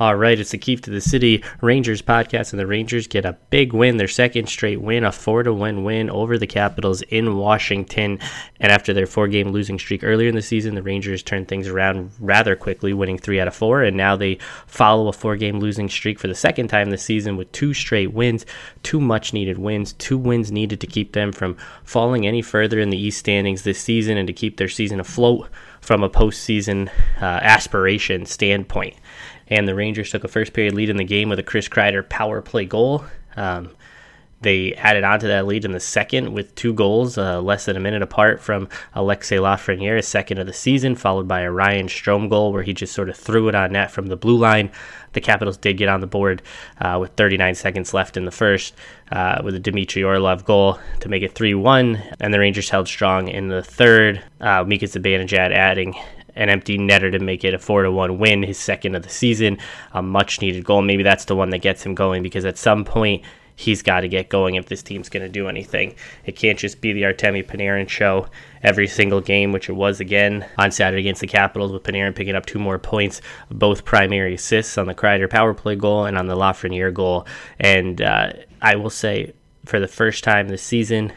All right, it's the Keep to the City Rangers podcast, and the Rangers get a big win, their second straight win, a four to one win over the Capitals in Washington. And after their four game losing streak earlier in the season, the Rangers turned things around rather quickly, winning three out of four. And now they follow a four game losing streak for the second time this season with two straight wins, two much needed wins, two wins needed to keep them from falling any further in the East standings this season and to keep their season afloat from a postseason uh, aspiration standpoint and the Rangers took a first period lead in the game with a Chris Kreider power play goal. Um, they added on to that lead in the second with two goals, uh, less than a minute apart from Alexis Lafreniere, his second of the season, followed by a Ryan Strome goal where he just sort of threw it on net from the blue line. The Capitals did get on the board uh, with 39 seconds left in the first uh, with a Dmitry Orlov goal to make it 3 1, and the Rangers held strong in the third. Uh, Mika Zibanejad adding an empty netter to make it a four to one win, his second of the season, a much needed goal. Maybe that's the one that gets him going because at some point he's got to get going if this team's going to do anything. It can't just be the Artemi Panarin show every single game, which it was again on Saturday against the Capitals, with Panarin picking up two more points, both primary assists on the Kreider power play goal and on the Lafreniere goal. And uh, I will say, for the first time this season,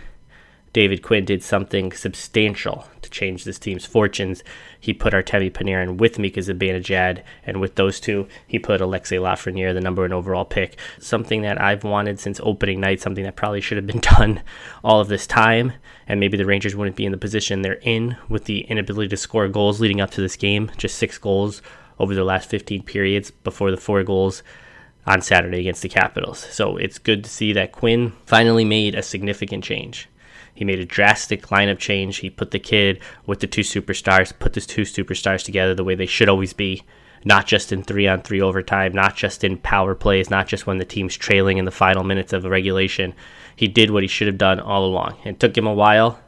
David Quinn did something substantial change this team's fortunes. He put Artemi Panarin with Mika Zibanejad, and with those two, he put Alexis Lafreniere, the number one overall pick. Something that I've wanted since opening night, something that probably should have been done all of this time, and maybe the Rangers wouldn't be in the position they're in with the inability to score goals leading up to this game. Just six goals over the last 15 periods before the four goals on Saturday against the Capitals. So it's good to see that Quinn finally made a significant change. He made a drastic lineup change. He put the kid with the two superstars, put the two superstars together the way they should always be, not just in three on three overtime, not just in power plays, not just when the team's trailing in the final minutes of regulation. He did what he should have done all along. It took him a while.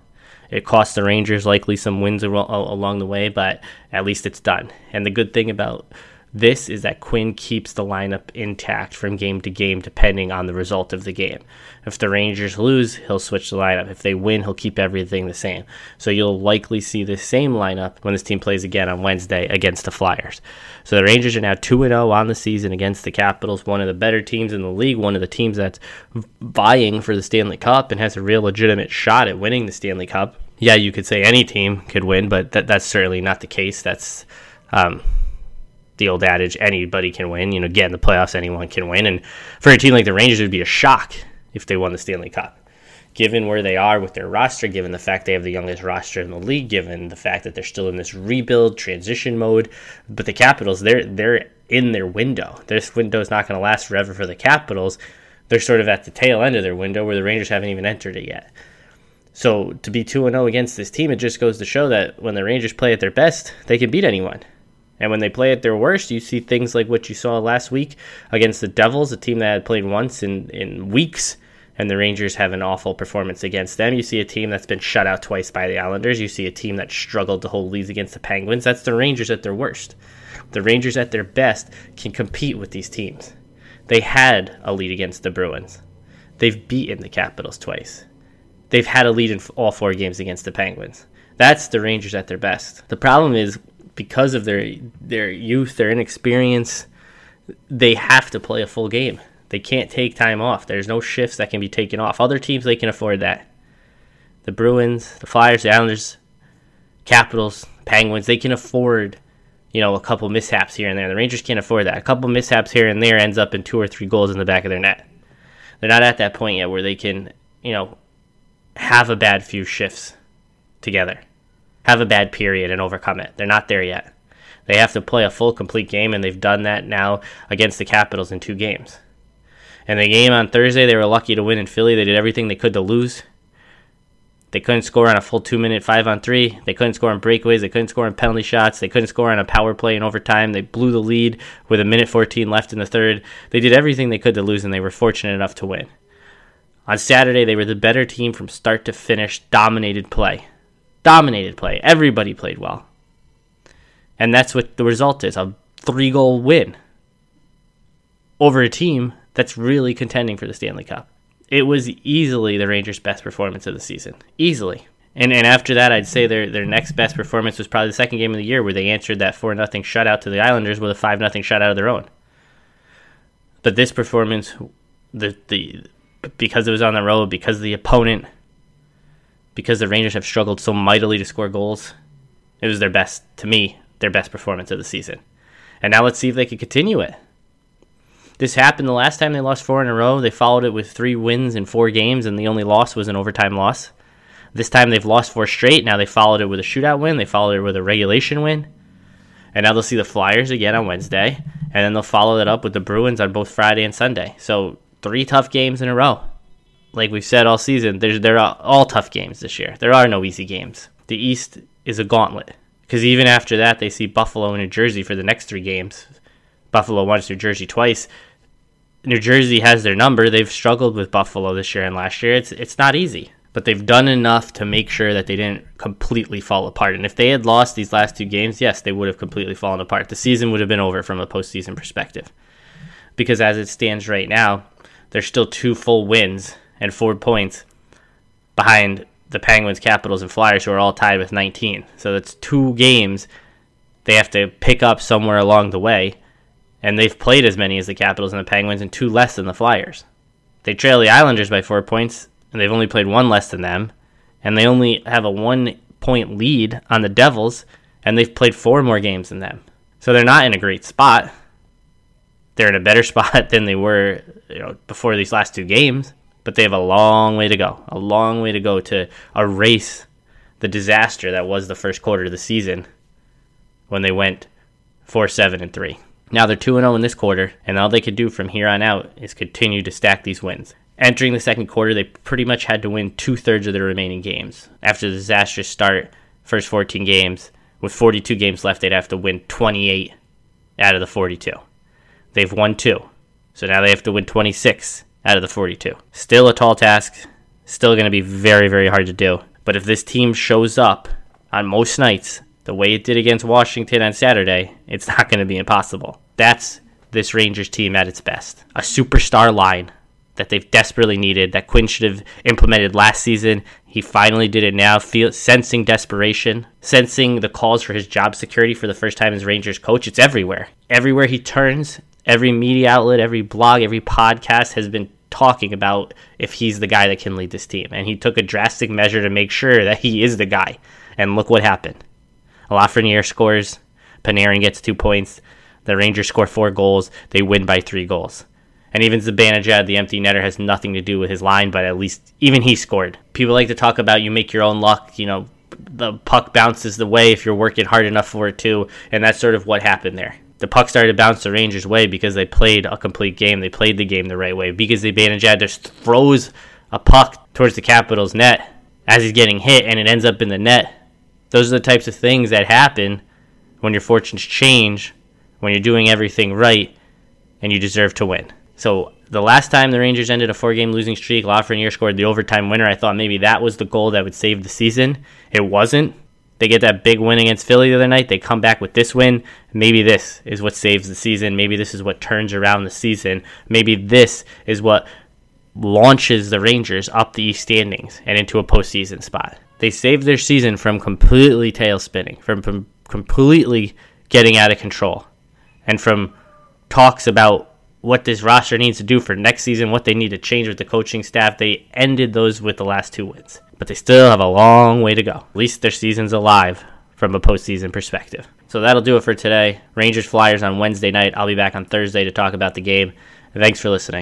It cost the Rangers likely some wins along the way, but at least it's done. And the good thing about this is that Quinn keeps the lineup intact from game to game depending on the result of the game. If the Rangers lose, he'll switch the lineup. If they win, he'll keep everything the same. So you'll likely see the same lineup when this team plays again on Wednesday against the Flyers. So the Rangers are now 2 0 on the season against the Capitals, one of the better teams in the league, one of the teams that's vying for the Stanley Cup and has a real legitimate shot at winning the Stanley Cup. Yeah, you could say any team could win, but that, that's certainly not the case. That's. Um, the old adage anybody can win. You know, get in the playoffs, anyone can win. And for a team like the Rangers, it would be a shock if they won the Stanley Cup. Given where they are with their roster, given the fact they have the youngest roster in the league, given the fact that they're still in this rebuild transition mode, but the Capitals, they're they're in their window. This window is not going to last forever for the Capitals. They're sort of at the tail end of their window where the Rangers haven't even entered it yet. So to be 2 0 against this team, it just goes to show that when the Rangers play at their best, they can beat anyone. And when they play at their worst, you see things like what you saw last week against the Devils, a team that had played once in, in weeks, and the Rangers have an awful performance against them. You see a team that's been shut out twice by the Islanders. You see a team that struggled to hold leads against the Penguins. That's the Rangers at their worst. The Rangers at their best can compete with these teams. They had a lead against the Bruins. They've beaten the Capitals twice. They've had a lead in all four games against the Penguins. That's the Rangers at their best. The problem is because of their their youth, their inexperience, they have to play a full game. They can't take time off. There's no shifts that can be taken off. Other teams they can afford that. The Bruins, the Flyers, the Islanders, Capitals, Penguins, they can afford, you know, a couple mishaps here and there. The Rangers can't afford that. A couple mishaps here and there ends up in two or three goals in the back of their net. They're not at that point yet where they can, you know, have a bad few shifts together have a bad period and overcome it. They're not there yet. They have to play a full, complete game, and they've done that now against the Capitals in two games. And the game on Thursday, they were lucky to win in Philly. They did everything they could to lose. They couldn't score on a full two minute five on three. They couldn't score on breakaways. They couldn't score on penalty shots. They couldn't score on a power play in overtime. They blew the lead with a minute 14 left in the third. They did everything they could to lose, and they were fortunate enough to win. On Saturday, they were the better team from start to finish, dominated play dominated play. Everybody played well. And that's what the result is a three goal win over a team that's really contending for the Stanley Cup. It was easily the Rangers' best performance of the season. Easily. And and after that, I'd say their their next best performance was probably the second game of the year where they answered that 4 nothing shutout to the Islanders with a 5 nothing shutout of their own. But this performance, the the because it was on the road, because the opponent, because the Rangers have struggled so mightily to score goals, it was their best to me, their best performance of the season. And now let's see if they can continue it. This happened the last time they lost four in a row. They followed it with three wins in four games, and the only loss was an overtime loss. This time they've lost four straight. Now they followed it with a shootout win. They followed it with a regulation win. And now they'll see the Flyers again on Wednesday. And then they'll follow it up with the Bruins on both Friday and Sunday. So three tough games in a row. Like we've said all season, there's, there are all tough games this year. There are no easy games. The East is a gauntlet. Because even after that, they see Buffalo and New Jersey for the next three games. Buffalo once, New Jersey twice. New Jersey has their number. They've struggled with Buffalo this year and last year. It's it's not easy but they've done enough to make sure that they didn't completely fall apart. And if they had lost these last two games, yes, they would have completely fallen apart. The season would have been over from a postseason perspective. Because as it stands right now, there's still two full wins and four points behind the Penguins, Capitals, and Flyers, who are all tied with 19. So that's two games they have to pick up somewhere along the way. And they've played as many as the Capitals and the Penguins and two less than the Flyers. They trail the Islanders by four points and they've only played one less than them, and they only have a one point lead on the Devils, and they've played four more games than them. So they're not in a great spot. They're in a better spot than they were you know, before these last two games, but they have a long way to go. A long way to go to erase the disaster that was the first quarter of the season when they went 4 7 and 3. Now they're 2 0 in this quarter, and all they could do from here on out is continue to stack these wins. Entering the second quarter, they pretty much had to win two thirds of their remaining games. After the disastrous start, first 14 games, with 42 games left, they'd have to win 28 out of the 42. They've won two, so now they have to win 26 out of the 42. Still a tall task, still going to be very, very hard to do. But if this team shows up on most nights the way it did against Washington on Saturday, it's not going to be impossible. That's this Rangers team at its best. A superstar line that they've desperately needed that Quinn should have implemented last season. He finally did it now, feel, sensing desperation, sensing the calls for his job security for the first time as Rangers coach. It's everywhere. Everywhere he turns, every media outlet, every blog, every podcast has been talking about if he's the guy that can lead this team. And he took a drastic measure to make sure that he is the guy. And look what happened. Lafreniere scores, Panarin gets two points, the Rangers score four goals, they win by three goals. And even Zibanejad, the empty netter, has nothing to do with his line, but at least even he scored. People like to talk about you make your own luck, you know, the puck bounces the way if you're working hard enough for it too, and that's sort of what happened there. The puck started to bounce the Rangers' way because they played a complete game. They played the game the right way. Because the Zibanejad just throws a puck towards the Capitals' net as he's getting hit, and it ends up in the net. Those are the types of things that happen when your fortunes change, when you're doing everything right, and you deserve to win. So the last time the Rangers ended a four-game losing streak, Lafreniere scored the overtime winner. I thought maybe that was the goal that would save the season. It wasn't. They get that big win against Philly the other night. They come back with this win. Maybe this is what saves the season. Maybe this is what turns around the season. Maybe this is what launches the Rangers up the East standings and into a postseason spot. They saved their season from completely tail spinning, from, from completely getting out of control, and from talks about what this roster needs to do for next season, what they need to change with the coaching staff. They ended those with the last two wins, but they still have a long way to go. At least their season's alive from a postseason perspective. So that'll do it for today. Rangers Flyers on Wednesday night. I'll be back on Thursday to talk about the game. Thanks for listening.